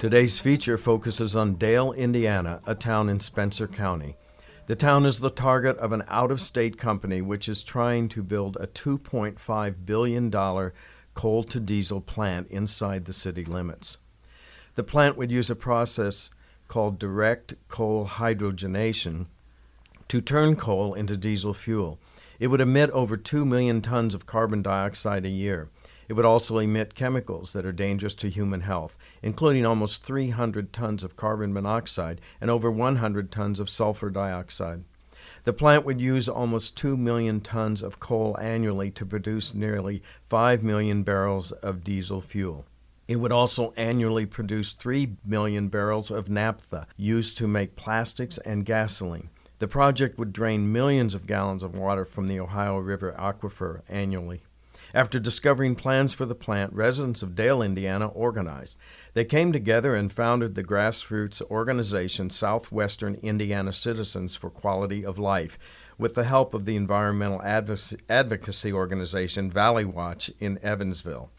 Today's feature focuses on Dale, Indiana, a town in Spencer County. The town is the target of an out of state company which is trying to build a $2.5 billion coal to diesel plant inside the city limits. The plant would use a process called direct coal hydrogenation to turn coal into diesel fuel. It would emit over 2 million tons of carbon dioxide a year. It would also emit chemicals that are dangerous to human health, including almost 300 tons of carbon monoxide and over 100 tons of sulfur dioxide. The plant would use almost 2 million tons of coal annually to produce nearly 5 million barrels of diesel fuel. It would also annually produce 3 million barrels of naphtha used to make plastics and gasoline. The project would drain millions of gallons of water from the Ohio River aquifer annually. After discovering plans for the plant, residents of Dale, Indiana organized. They came together and founded the grassroots organization Southwestern Indiana Citizens for Quality of Life with the help of the environmental advocacy organization Valley Watch in Evansville.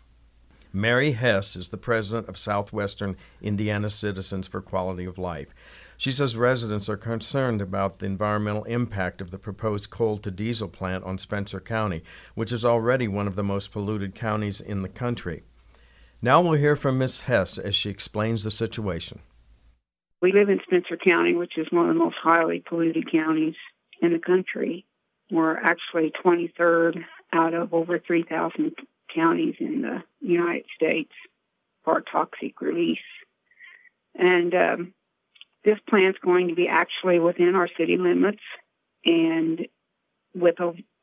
Mary Hess is the president of Southwestern Indiana Citizens for Quality of Life. She says residents are concerned about the environmental impact of the proposed coal to diesel plant on Spencer County, which is already one of the most polluted counties in the country. Now we'll hear from Ms. Hess as she explains the situation. We live in Spencer County, which is one of the most highly polluted counties in the country. We're actually 23rd out of over 3,000 counties in the United States for toxic release. And um, this plant's going to be actually within our city limits, and with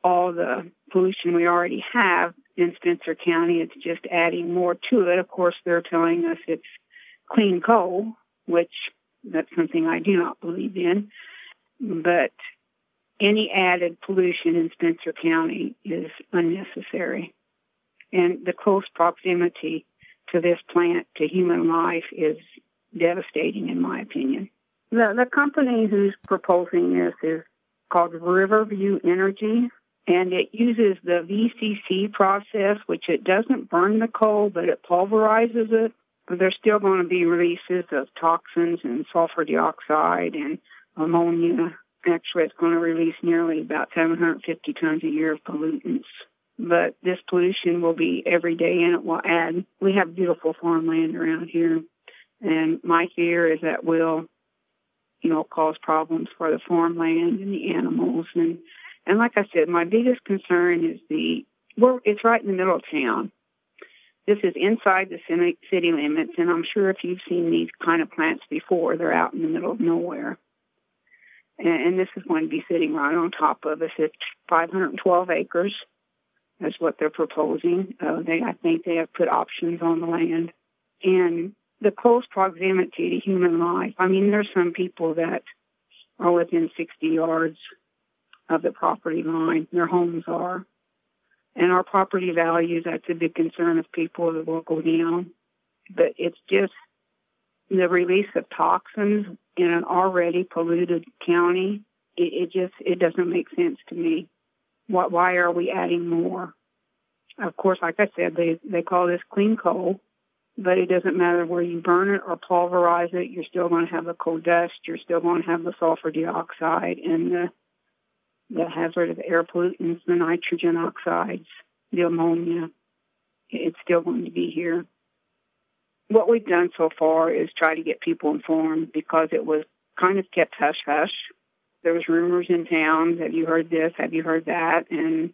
all the pollution we already have in Spencer County, it's just adding more to it. Of course, they're telling us it's clean coal, which that's something I do not believe in. But any added pollution in Spencer County is unnecessary. And the close proximity to this plant to human life is devastating, in my opinion. The, the company who's proposing this is called Riverview Energy, and it uses the VCC process, which it doesn't burn the coal, but it pulverizes it. But there's still going to be releases of toxins and sulfur dioxide and ammonia. Actually, it's going to release nearly about 750 tons a year of pollutants. But this pollution will be every day, and it will add. We have beautiful farmland around here, and my fear is that we'll, you know, cause problems for the farmland and the animals. And, and like I said, my biggest concern is the, well, it's right in the middle of town. This is inside the city limits, and I'm sure if you've seen these kind of plants before, they're out in the middle of nowhere. And this is going to be sitting right on top of us. It's 512 acres. That's what they're proposing. Uh, they, I think, they have put options on the land, and the close proximity to human life. I mean, there's some people that are within 60 yards of the property line. Their homes are. And our property values, that's a big concern of people that will go down. But it's just the release of toxins in an already polluted county. It, it just, it doesn't make sense to me. What, why are we adding more? Of course, like I said, they, they call this clean coal but it doesn't matter where you burn it or pulverize it, you're still going to have the coal dust, you're still going to have the sulfur dioxide and the, the hazard of air pollutants, the nitrogen oxides, the ammonia. It's still going to be here. What we've done so far is try to get people informed because it was kind of kept hush hush. There was rumors in town. Have you heard this? Have you heard that? And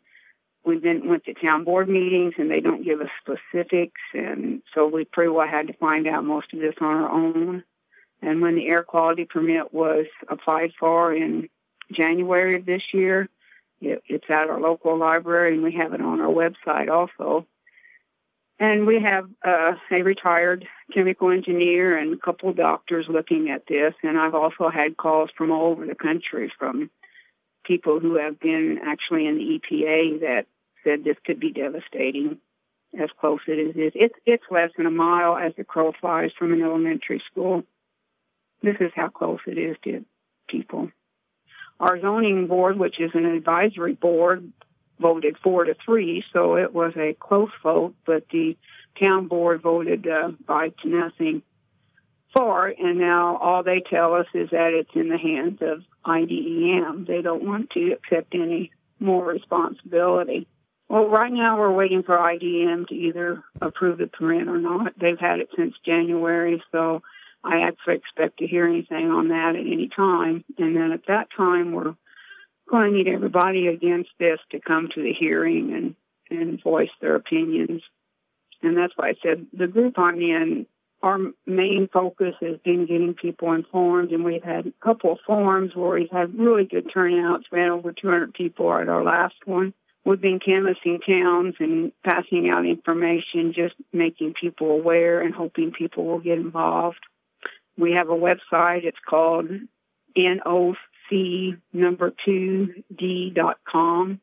we then went to town board meetings and they don't give us specifics and so we pretty well had to find out most of this on our own and when the air quality permit was applied for in january of this year it, it's at our local library and we have it on our website also and we have uh, a retired chemical engineer and a couple of doctors looking at this and i've also had calls from all over the country from people who have been actually in the EPA that said this could be devastating as close it is. It's, it's less than a mile as the crow flies from an elementary school. This is how close it is to people. Our zoning board, which is an advisory board, voted four to three, so it was a close vote, but the town board voted uh, to nothing. far, and now all they tell us is that it's in the hands of IDEM. They don't want to accept any more responsibility. Well, right now we're waiting for IDEM to either approve the permit or not. They've had it since January, so I actually expect to hear anything on that at any time. And then at that time, we're going to need everybody against this to come to the hearing and, and voice their opinions. And that's why I said the group I'm in, our main focus has been getting people informed, and we've had a couple of forums where we've had really good turnouts. We had over 200 people at our last one. We've been canvassing towns and passing out information, just making people aware and hoping people will get involved. We have a website. It's called NOC number two D dot com.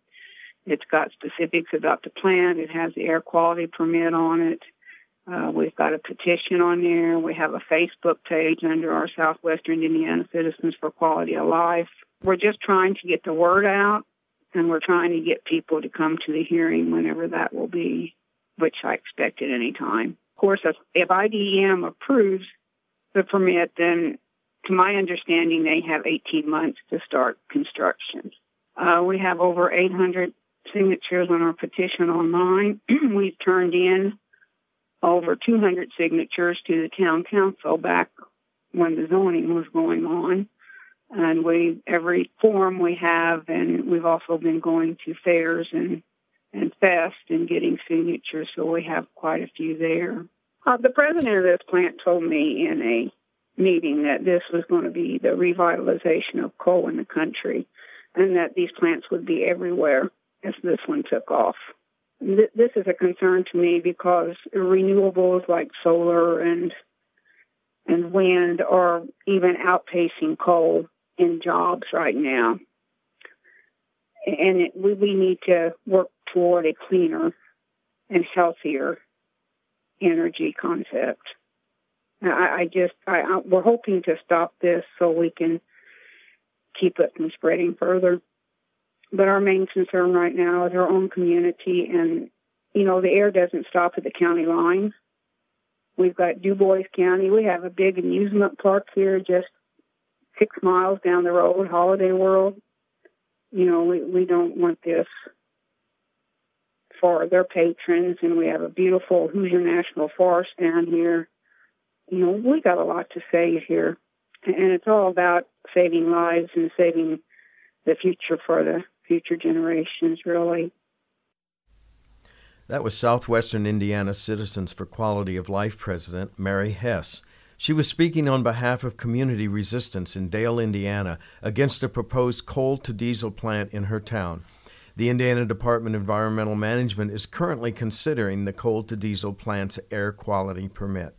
It's got specifics about the plant. It has the air quality permit on it. Uh, we've got a petition on there. We have a Facebook page under our Southwestern Indiana Citizens for Quality of Life. We're just trying to get the word out, and we're trying to get people to come to the hearing whenever that will be, which I expect at any time. Of course, if IDEM approves the permit, then to my understanding, they have 18 months to start construction. Uh, we have over 800 signatures on our petition online. We've turned in over 200 signatures to the town council back when the zoning was going on. And we every forum we have, and we've also been going to fairs and and fest and getting signatures, so we have quite a few there. Uh, the president of this plant told me in a meeting that this was going to be the revitalization of coal in the country, and that these plants would be everywhere as this one took off. This is a concern to me because renewables like solar and and wind are even outpacing coal in jobs right now. And it, we, we need to work toward a cleaner and healthier energy concept. I, I just, I, I, we're hoping to stop this so we can keep it from spreading further. But our main concern right now is our own community, and you know the air doesn't stop at the county line. We've got Dubois County. We have a big amusement park here, just six miles down the road, Holiday World. You know, we we don't want this for their patrons, and we have a beautiful Hoosier National Forest down here. You know, we got a lot to say here, and it's all about saving lives and saving the future for the future generations, really. That was Southwestern Indiana Citizens for Quality of Life President Mary Hess. She was speaking on behalf of community resistance in Dale, Indiana, against a proposed coal to diesel plant in her town. The Indiana Department of Environmental Management is currently considering the coal to diesel plant's air quality permit.